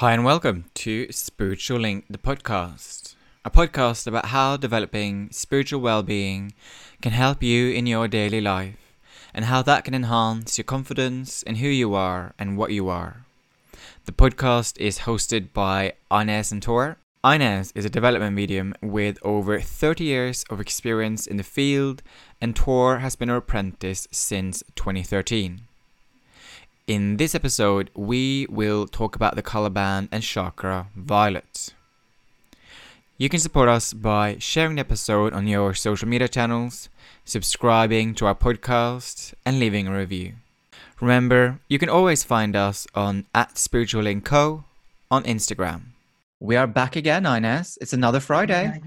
Hi, and welcome to Spiritual Link, the podcast. A podcast about how developing spiritual well being can help you in your daily life and how that can enhance your confidence in who you are and what you are. The podcast is hosted by Inez and Tor. Inez is a development medium with over 30 years of experience in the field, and Tor has been her apprentice since 2013. In this episode, we will talk about the color band and chakra violet. You can support us by sharing the episode on your social media channels, subscribing to our podcast, and leaving a review. Remember, you can always find us on at Spiritual Link Co on Instagram. We are back again, Ines. It's another Friday.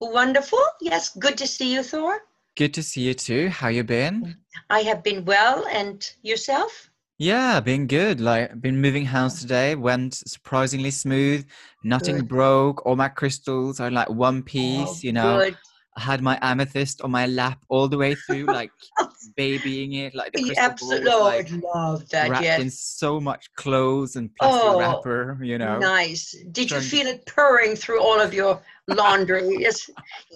Wonderful. Yes, good to see you, Thor. Good to see you too. How you been? I have been well, and yourself? Yeah, been good. Like been moving house today. Went surprisingly smooth. Nothing good. broke. All my crystals are like one oh, piece. Oh, you know. Good. I had my amethyst on my lap all the way through, like babying it, like the crystal absolutely was, oh, like, love that. Wrapped yes. in so much clothes and plastic oh, wrapper, you know. Nice. Did you feel it purring through all of your laundry? yes.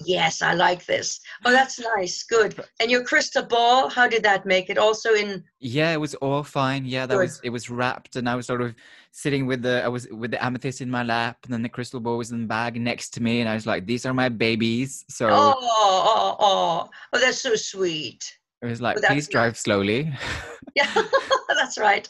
Yes, I like this. Oh, that's nice. Good. And your crystal ball, how did that make it? Also in. Yeah, it was all fine. Yeah, that Good. was it was wrapped, and I was sort of sitting with the I was with the amethyst in my lap, and then the crystal ball was in the bag next to me, and I was like, "These are my babies." So. Oh, oh, oh, oh! That's so sweet. It was like, please drive slowly. yeah, that's right.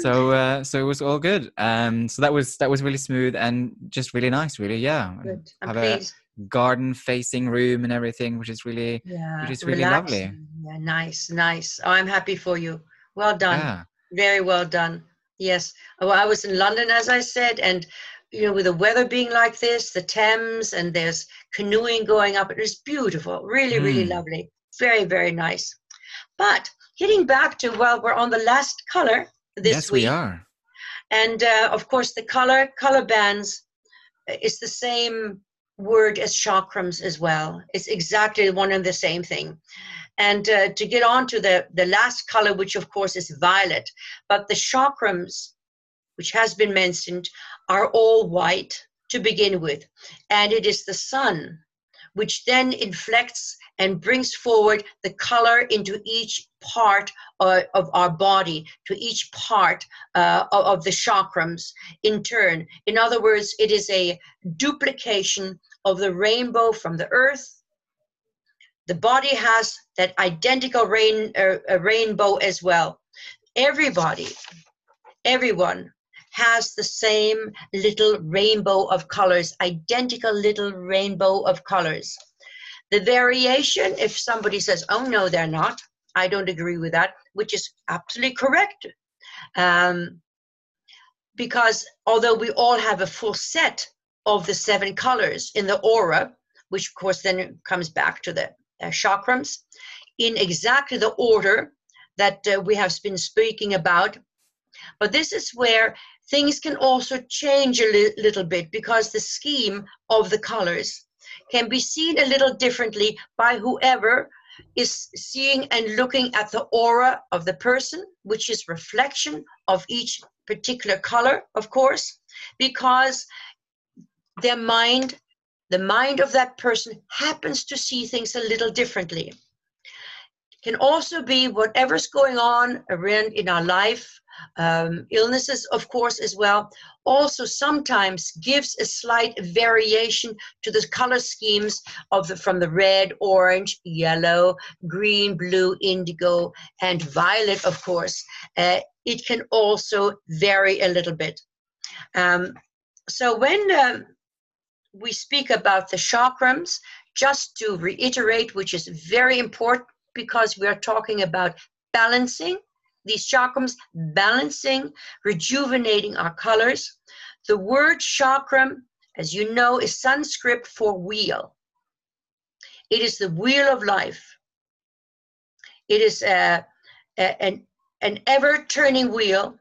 So uh, so it was all good. Um, so that was that was really smooth and just really nice, really. Yeah, good. have a garden facing room and everything, which is really yeah, which is really lovely. Yeah, nice, nice. Oh, I'm happy for you. Well done. Yeah. Very well done. Yes. Well, I was in London, as I said, and you know, with the weather being like this, the Thames, and there's canoeing going up. It was beautiful, really, mm. really lovely. Very, very nice. But getting back to, well, we're on the last color this yes, week. Yes, we are. And uh, of course, the color, color bands uh, is the same word as chakrams as well. It's exactly one and the same thing. And uh, to get on to the, the last color, which of course is violet, but the chakrams, which has been mentioned, are all white to begin with. And it is the sun which then inflects and brings forward the color into each part uh, of our body, to each part uh, of, of the chakrams in turn. In other words, it is a duplication of the rainbow from the earth. The body has that identical rain, uh, rainbow as well. Everybody, everyone has the same little rainbow of colors, identical little rainbow of colors. The variation, if somebody says, oh no, they're not, I don't agree with that, which is absolutely correct. Um, because although we all have a full set of the seven colors in the aura, which of course then comes back to the uh, chakrams, in exactly the order that uh, we have been speaking about. But this is where things can also change a li- little bit because the scheme of the colors can be seen a little differently by whoever is seeing and looking at the aura of the person, which is reflection of each particular color, of course, because their mind, the mind of that person happens to see things a little differently. Can also be whatever's going on around in our life, um, illnesses, of course, as well, also sometimes gives a slight variation to the color schemes of the from the red, orange, yellow, green, blue, indigo, and violet, of course. Uh, it can also vary a little bit. Um, so when uh, we speak about the chakrams, just to reiterate, which is very important because we are talking about balancing these chakrams, balancing, rejuvenating our colors. The word chakram, as you know, is Sanskrit for wheel. It is the wheel of life. It is a, a, an, an ever turning wheel,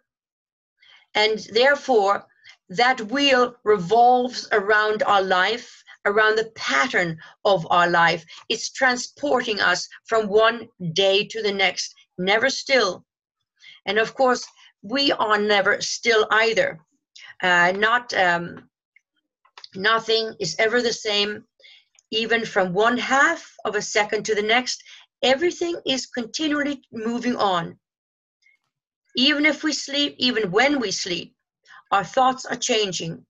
and therefore, that wheel revolves around our life, around the pattern of our life. It's transporting us from one day to the next, never still, and of course, we are never still either. Uh, not um, nothing is ever the same, even from one half of a second to the next. Everything is continually moving on. Even if we sleep, even when we sleep, our thoughts are changing.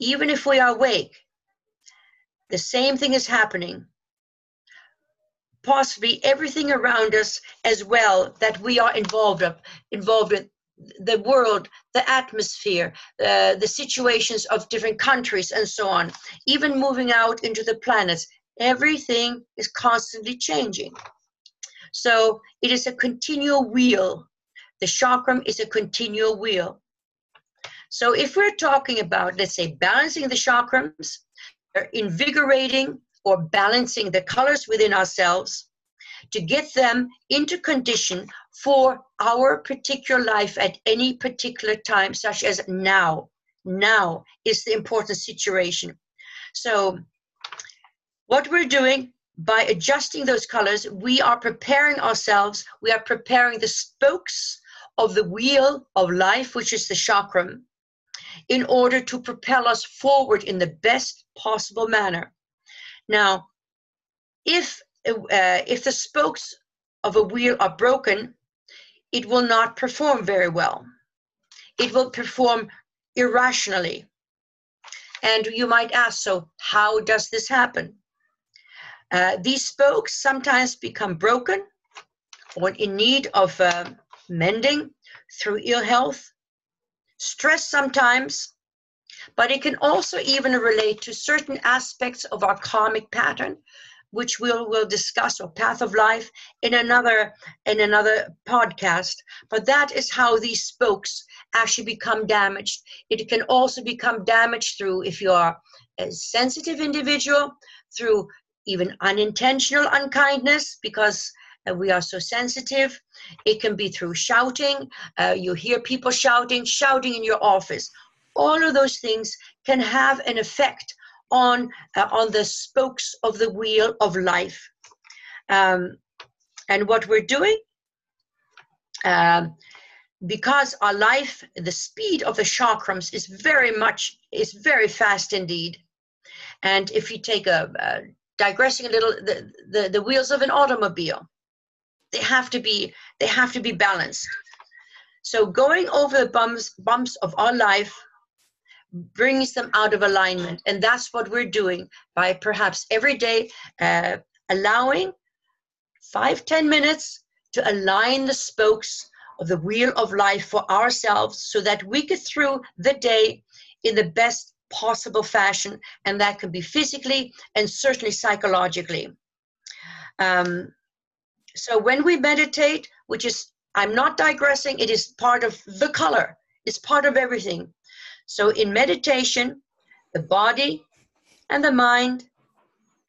Even if we are awake, the same thing is happening. Possibly everything around us as well that we are involved of, involved with the world, the atmosphere, uh, the situations of different countries, and so on. Even moving out into the planets, everything is constantly changing. So it is a continual wheel. The chakram is a continual wheel. So if we're talking about, let's say, balancing the chakrams, invigorating or balancing the colors within ourselves to get them into condition for our particular life at any particular time, such as now. Now is the important situation. So, what we're doing by adjusting those colors, we are preparing ourselves, we are preparing the spokes of the wheel of life, which is the chakram, in order to propel us forward in the best possible manner. Now, if uh, if the spokes of a wheel are broken, it will not perform very well. It will perform irrationally. And you might ask, so how does this happen? Uh, these spokes sometimes become broken or in need of uh, mending through ill health, stress sometimes, but it can also even relate to certain aspects of our karmic pattern, which we'll will discuss or path of life in another in another podcast. But that is how these spokes actually become damaged. It can also become damaged through if you are a sensitive individual through even unintentional unkindness because uh, we are so sensitive. It can be through shouting. Uh, you hear people shouting shouting in your office all of those things can have an effect on uh, on the spokes of the wheel of life. Um, and what we're doing um, because our life the speed of the chakrams is very much is very fast indeed. And if you take a, a digressing a little the, the the wheels of an automobile they have to be they have to be balanced. So going over the bumps bumps of our life brings them out of alignment. And that's what we're doing by perhaps every day uh, allowing five, ten minutes to align the spokes of the wheel of life for ourselves so that we get through the day in the best possible fashion. And that can be physically and certainly psychologically. Um, so when we meditate, which is, I'm not digressing, it is part of the color, it's part of everything. So in meditation, the body and the mind,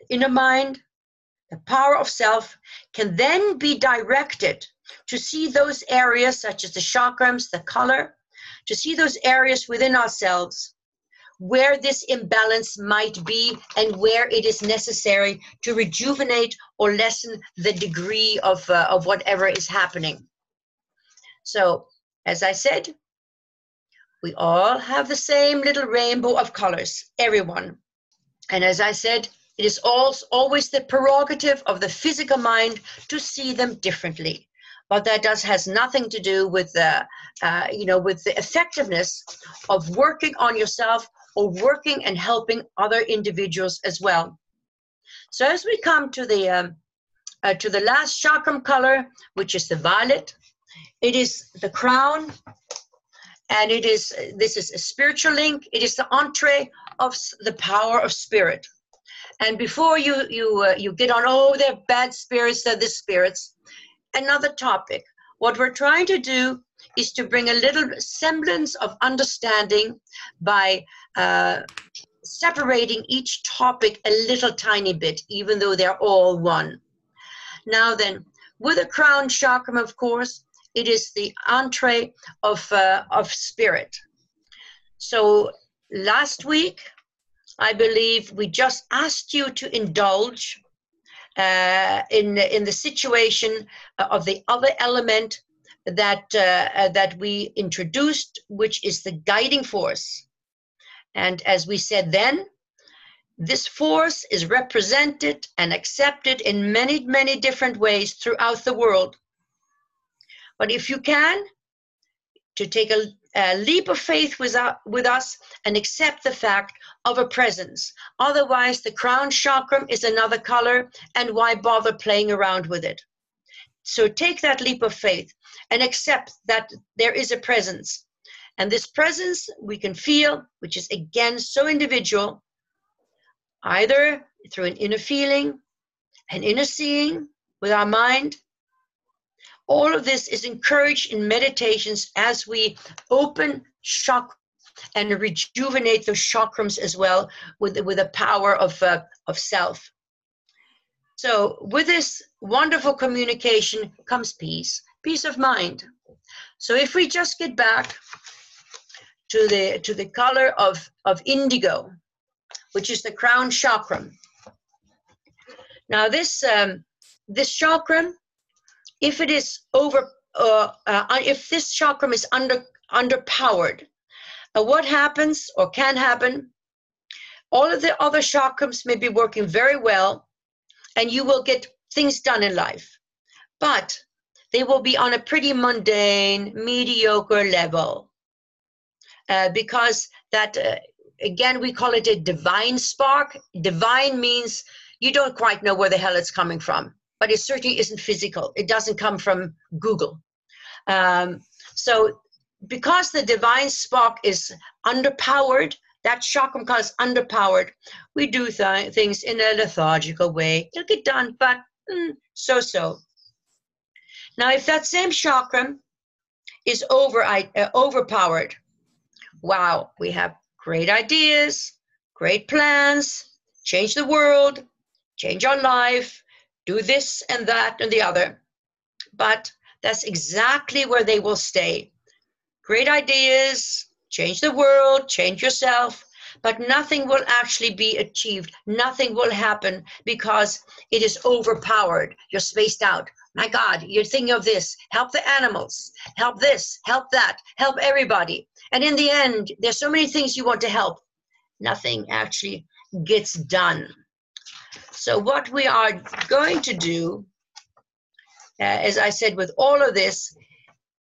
inner mind, the power of self can then be directed to see those areas such as the chakrams, the color, to see those areas within ourselves where this imbalance might be and where it is necessary to rejuvenate or lessen the degree of, uh, of whatever is happening. So, as I said, we all have the same little rainbow of colors, everyone. And as I said, it is always the prerogative of the physical mind to see them differently. But that does has nothing to do with the, uh, you know, with the effectiveness of working on yourself or working and helping other individuals as well. So as we come to the um, uh, to the last chakram color, which is the violet, it is the crown and it is this is a spiritual link. It is the entree of the power of spirit. And before you you uh, you get on oh they're bad spirits they're the spirits another topic. What we're trying to do is to bring a little semblance of understanding by uh, separating each topic a little tiny bit even though they're all one. Now then with a crown chakram of course it is the entree of, uh, of spirit. So last week, I believe we just asked you to indulge uh, in, in the situation of the other element that uh, uh, that we introduced, which is the guiding force. And as we said then, this force is represented and accepted in many, many different ways throughout the world. But if you can, to take a, a leap of faith with, uh, with us and accept the fact of a presence. Otherwise, the crown chakra is another color, and why bother playing around with it? So take that leap of faith and accept that there is a presence. And this presence we can feel, which is again so individual, either through an inner feeling, an inner seeing with our mind, all of this is encouraged in meditations as we open chakra and rejuvenate the chakrams as well with the, with the power of uh, of self. So with this wonderful communication comes peace, peace of mind. So if we just get back to the to the color of of indigo, which is the crown chakra. Now this um, this chakra if it is over, uh, uh, if this chakra is under underpowered, uh, what happens or can happen? All of the other chakras may be working very well, and you will get things done in life, but they will be on a pretty mundane, mediocre level, uh, because that uh, again we call it a divine spark. Divine means you don't quite know where the hell it's coming from but it certainly isn't physical. It doesn't come from Google. Um, so, because the divine spark is underpowered, that chakra is underpowered, we do th- things in a lethargical way. It'll get done, but mm, so so. Now, if that same chakra is over, uh, overpowered, wow, we have great ideas, great plans, change the world, change our life, do this and that and the other. But that's exactly where they will stay. Great ideas, change the world, change yourself, but nothing will actually be achieved. Nothing will happen because it is overpowered. You're spaced out. My God, you're thinking of this. Help the animals. Help this. Help that. Help everybody. And in the end, there's so many things you want to help. Nothing actually gets done. So, what we are going to do, uh, as I said, with all of this,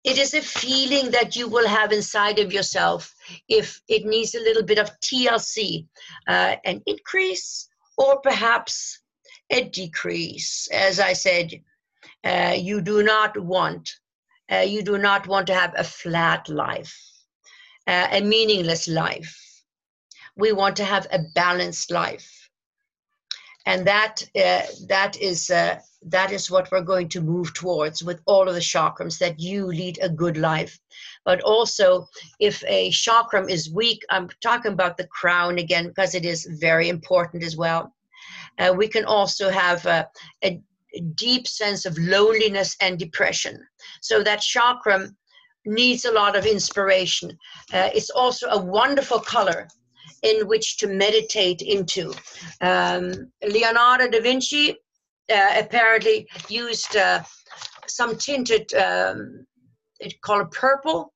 it is a feeling that you will have inside of yourself if it needs a little bit of TLC, uh, an increase or perhaps a decrease. As I said, uh, you do not want, uh, you do not want to have a flat life, uh, a meaningless life. We want to have a balanced life and that uh, that is uh, that is what we're going to move towards with all of the chakrams that you lead a good life. But also if a chakram is weak i'm talking about the crown again because it is very important as well. Uh, we can also have a, a, deep sense of loneliness and depression. So that chakram needs a lot of inspiration. Uh, it's also a wonderful color in which to meditate into. Um, Leonardo da Vinci uh, apparently used uh, some tinted, um, it called purple,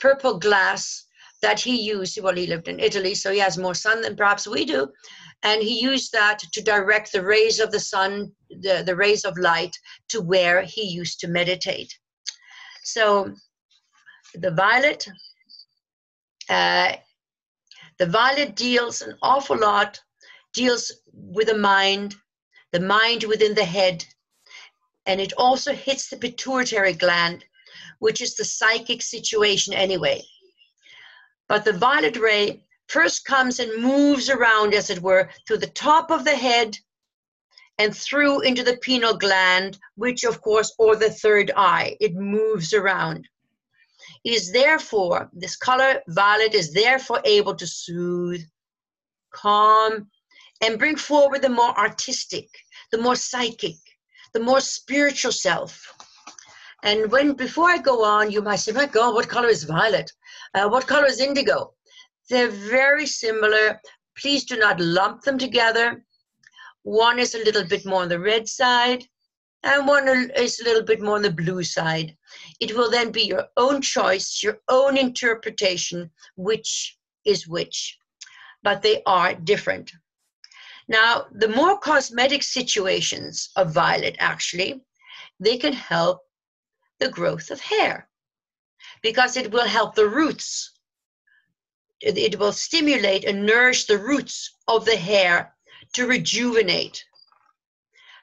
purple glass that he used. Well, he lived in Italy, so he has more sun than perhaps we do. And he used that to direct the rays of the sun, the, the rays of light, to where he used to meditate. So the violet uh, the violet deals an awful lot, deals with the mind, the mind within the head, and it also hits the pituitary gland, which is the psychic situation anyway. But the violet ray first comes and moves around, as it were, through the top of the head and through into the pineal gland, which, of course, or the third eye. It moves around is therefore, this color violet is therefore able to soothe, calm, and bring forward the more artistic, the more psychic, the more spiritual self. And when before I go on, you might say, "My God, what color is violet? Uh, what color is indigo?" They're very similar. Please do not lump them together. One is a little bit more on the red side, and one is a little bit more on the blue side. It will then be your own choice, your own interpretation, which is which. But they are different. Now, the more cosmetic situations of violet actually, they can help the growth of hair because it will help the roots. It will stimulate and nourish the roots of the hair to rejuvenate.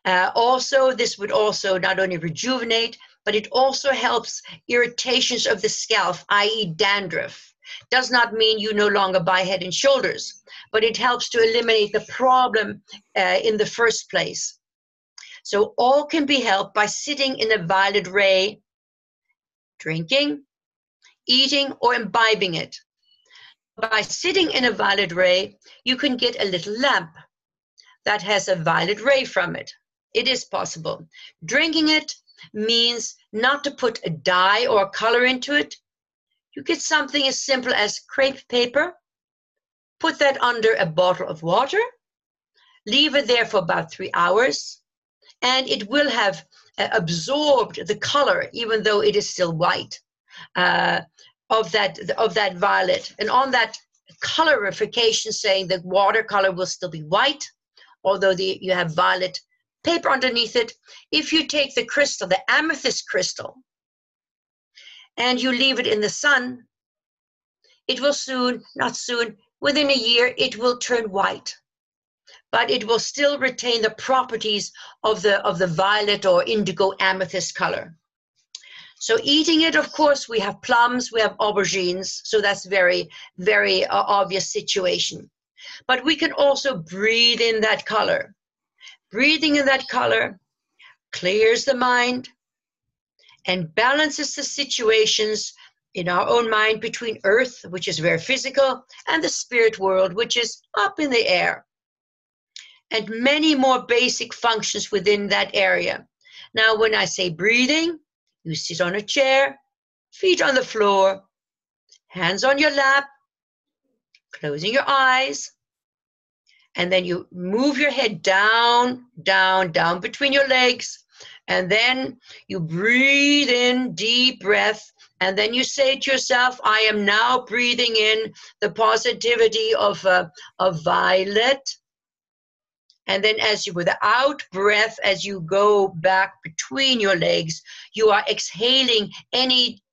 Uh, also, this would also not only rejuvenate, but it also helps irritations of the scalp, i.e., dandruff. Does not mean you no longer buy head and shoulders, but it helps to eliminate the problem uh, in the first place. So, all can be helped by sitting in a violet ray, drinking, eating, or imbibing it. By sitting in a violet ray, you can get a little lamp that has a violet ray from it. It is possible. Drinking it means not to put a dye or a color into it. You get something as simple as crepe paper, put that under a bottle of water, leave it there for about three hours, and it will have uh, absorbed the color, even though it is still white, uh, of that of that violet. And on that colorification, saying that watercolor will still be white, although the, you have violet paper underneath it. If you take the crystal, the amethyst crystal, and you leave it in the sun, it will soon, not soon, within a year, it will turn white. But it will still retain the properties of the, of the violet or indigo amethyst color. So eating it, of course, we have plums, we have aubergines, so that's very, very uh, obvious situation. But we can also breathe in that color. Breathing in that color clears the mind and balances the situations in our own mind between earth, which is very physical, and the spirit world, which is up in the air. And many more basic functions within that area. Now, when I say breathing, you sit on a chair, feet on the floor, hands on your lap, closing your eyes, and then you move your head down, down, down between your legs, and then you breathe in deep breath, and then you say to yourself, I am now breathing in the positivity of, a, of violet. And then, as you, with the out breath, as you go back between your legs, you are exhaling any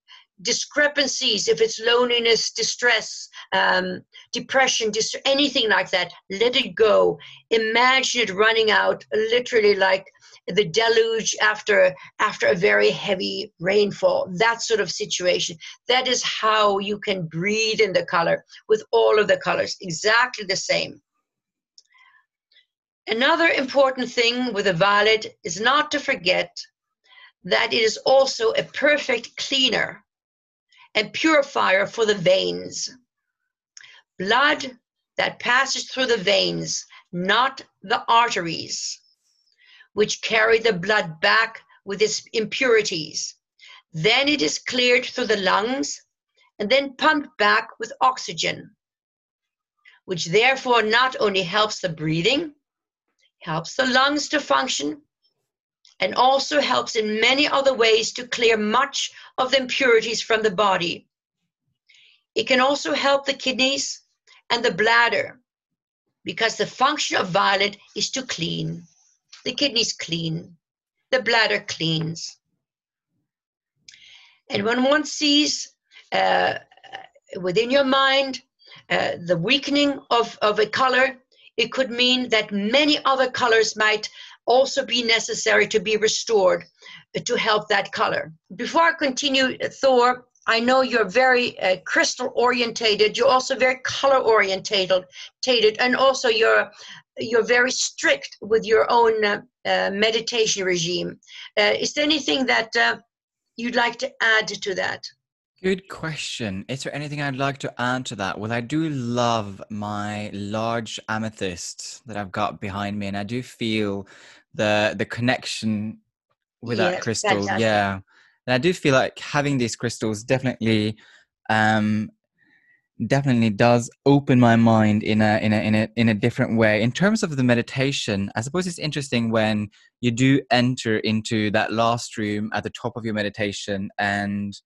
discrepancies, if it's loneliness, distress, um, depression, dis- anything like that, let it go. Imagine it running out, literally like the deluge after after a very heavy rainfall. That sort of situation. That is how you can breathe in the color with all of the colors, exactly the same. Another important thing with a violet is not to forget that it is also a perfect cleaner and purifier for the veins. Blood that passes through the veins, not the arteries, which carry the blood back with its impurities. Then it is cleared through the lungs and then pumped back with oxygen, which therefore not only helps the breathing, helps the lungs to function, and also helps in many other ways to clear much of the impurities from the body. It can also help the kidneys and the bladder because the function of violet is to clean. The kidneys clean, the bladder cleans. And when one sees uh, within your mind uh, the weakening of, of a color, it could mean that many other colors might also be necessary to be restored to help that color. Before I continue, Thor, I know you're very uh, crystal orientated. You're also very color orientated, and also you're you're very strict with your own uh, uh, meditation regime. Uh, is there anything that uh, you'd like to add to that? Good question. Is there anything I'd like to add to that? Well, I do love my large amethyst that I've got behind me, and I do feel the the connection with yeah, that crystal. Fantastic. Yeah, and I do feel like having these crystals definitely um, definitely does open my mind in a in a in a in a different way. In terms of the meditation, I suppose it's interesting when you do enter into that last room at the top of your meditation and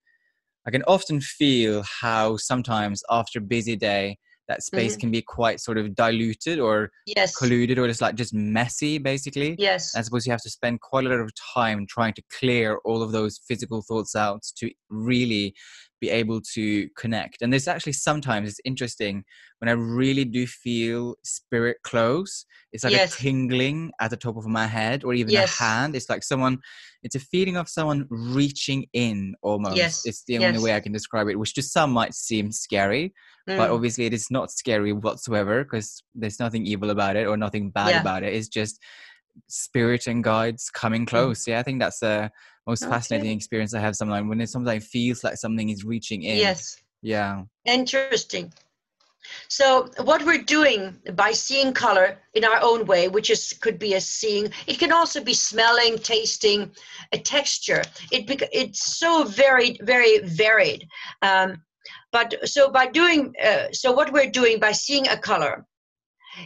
I can often feel how sometimes after a busy day that space Mhm. can be quite sort of diluted or Yes. colluded or just like just messy basically. Yes. I suppose you have to spend quite a lot of time trying to clear all of those physical thoughts out to really be able to connect. And there's actually sometimes it's interesting when I really do feel spirit close. It's like Yes. a tingling at the top of my head or even Yes. a hand. It's like someone, it's a feeling of someone reaching in almost. Yes. It's the only way I can describe it, which to some might seem scary but Mm. obviously it is not scary whatsoever because there's nothing evil about it or nothing bad Yeah. about it it's just spirit and guides coming close yeah i think that's the most fascinating Mm. Experience i have sometimes when it sometimes feels like something is reaching in Yes. yeah Interesting. So what we're doing by seeing color in our own way, which is could be a seeing, it can also be smelling, tasting, a texture. It it's so varied, very varied. Um, but so by doing, uh, so what we're doing by seeing a color,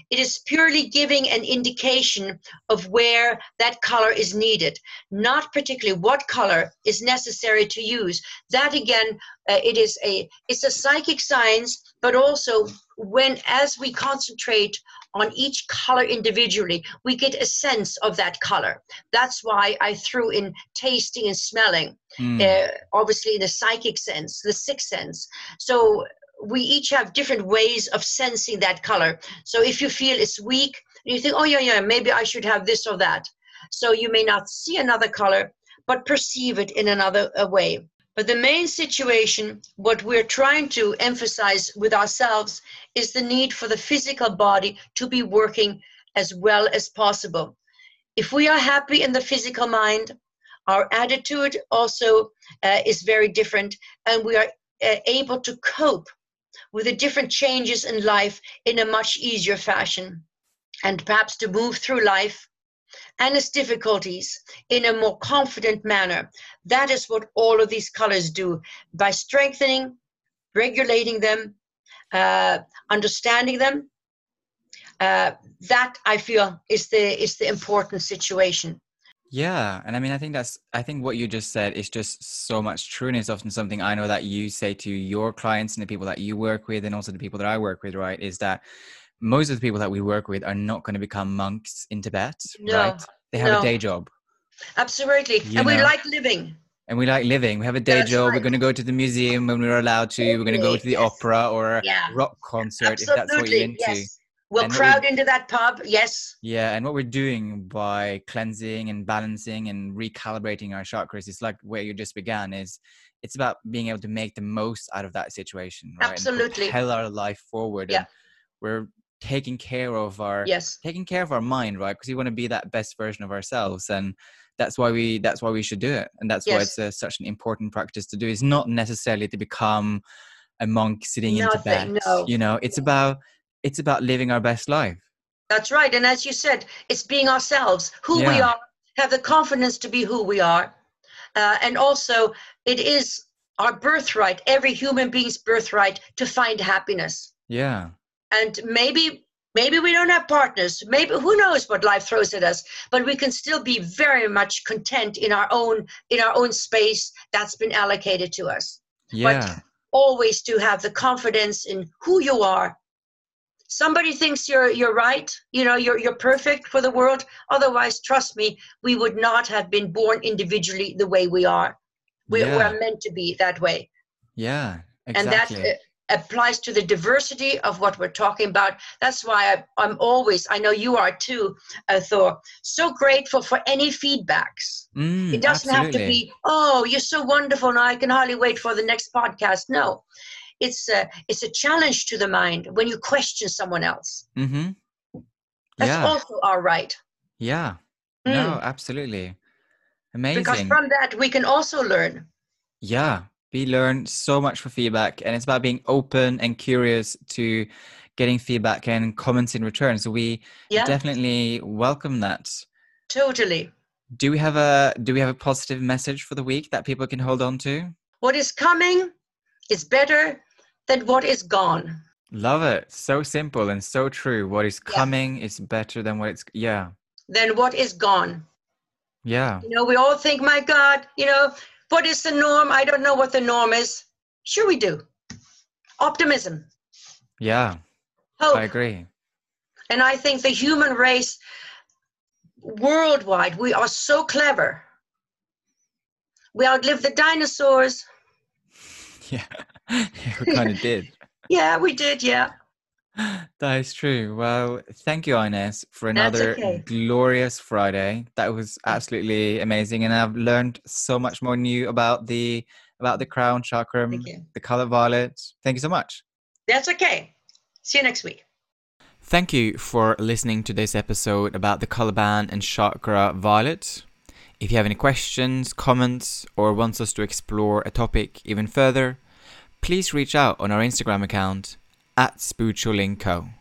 it is purely giving an indication of where that color is needed, not particularly what color is necessary to use. That again, uh, it is a it's a psychic science, but also when as we concentrate on each color individually, we get a sense of that color. That's why I threw in tasting and smelling Mm. uh, obviously the psychic sense, the sixth sense. So we each have different ways of sensing that color. So if you feel it's weak, you think, oh yeah, yeah, maybe I should have this or that. So you may not see another color, but perceive it in another way. But the main situation, what we're trying to emphasize with ourselves, is the need for the physical body to be working as well as possible. If we are happy in the physical mind, our attitude also uh, is very different, and we are uh, able to cope with the different changes in life in a much easier fashion, and perhaps to move through life and its difficulties in a more confident manner. That is what all of these colors do by strengthening, regulating them, uh, understanding them. Uh, that I feel is the is the important situation. Yeah, and I mean, I think that's, I think what you just said is just so much true. And it's often something I know that you say to your clients and the people that you work with, and also the people that I work with, right? Is that most of the people that we work with are not going to become monks in Tibet, No, right? They have no. a day job Absolutely, You and we like living. and we like living. We have a day That's job. We're going to go to the museum when we're allowed to. We're going to go to the Yes. opera or a Yeah. rock concert if that's what you're into. yes. We'll And crowd we- into that pub. Yes, Yeah, and what we're doing by cleansing and balancing and recalibrating our chakras is like where you just began is it's about being able to make the most out of that situation, right? Absolutely. And propel our life forward. Yeah. We're taking care of our yes, taking care of our mind, right? Because we want to be that best version of ourselves, and that's why we that's why we should do it, and that's why it's uh, such an important practice to do. It's not necessarily to become a monk sitting in Nothing, Tibet. no. You know, it's about it's about living our best life. that's right. And as you said, it's being ourselves, who we are, have the confidence to be who we are, uh, and also it is our birthright, every human being's birthright, to find happiness. Yeah. and maybe maybe we don't have partners maybe who knows what life throws at us but we can still be very much content in our own in our own space that's been allocated to us Yeah. always to have the confidence in who you are somebody thinks you're you're right you know you're you're perfect for the world. Otherwise trust me we would not have been born individually the way we are. We, Yeah. we're meant to be that way. Yeah, exactly. and that uh, applies to the diversity of what we're talking about. That's why I, i'm always i know you are too uh, thor so grateful for any feedbacks. Mm, it doesn't have to be oh you're so wonderful and i can hardly wait for the next podcast. No it's a it's a challenge to the mind when you question someone else Mm-hmm. that's Yeah, also our right yeah. Mm. No, absolutely. Amazing. because from that we can also learn Yeah, we learn so much from feedback, and it's about being open and curious to getting feedback and comments in return. So we yeah definitely welcome that. totally Do we have a Do we have a positive message for the week that people can hold on to? what is coming is better than what is gone. Love it. So simple and so true. What is Yeah. coming is better than what it's. Yeah. Than what is gone. Yeah. You know, we all think, my God, you know, what is the norm? I don't know what the norm is. Sure, we do. Optimism, Yeah. hope. I agree. And I think the human race worldwide, we are so clever. We outlived the dinosaurs. Yeah. we kind of did. Yeah, we did. Yeah. That is true. Well, thank you, Ines, for another okay. glorious Friday. That was absolutely amazing, and I've learned so much more new about the about the crown chakram, you. the color violet. Thank you so much. That's okay. See you next week. Thank you for listening to this episode about the color band and chakra violet. If you have any questions, comments, or wants us to explore a topic even further, please reach out on our Instagram account at spirituallinkco.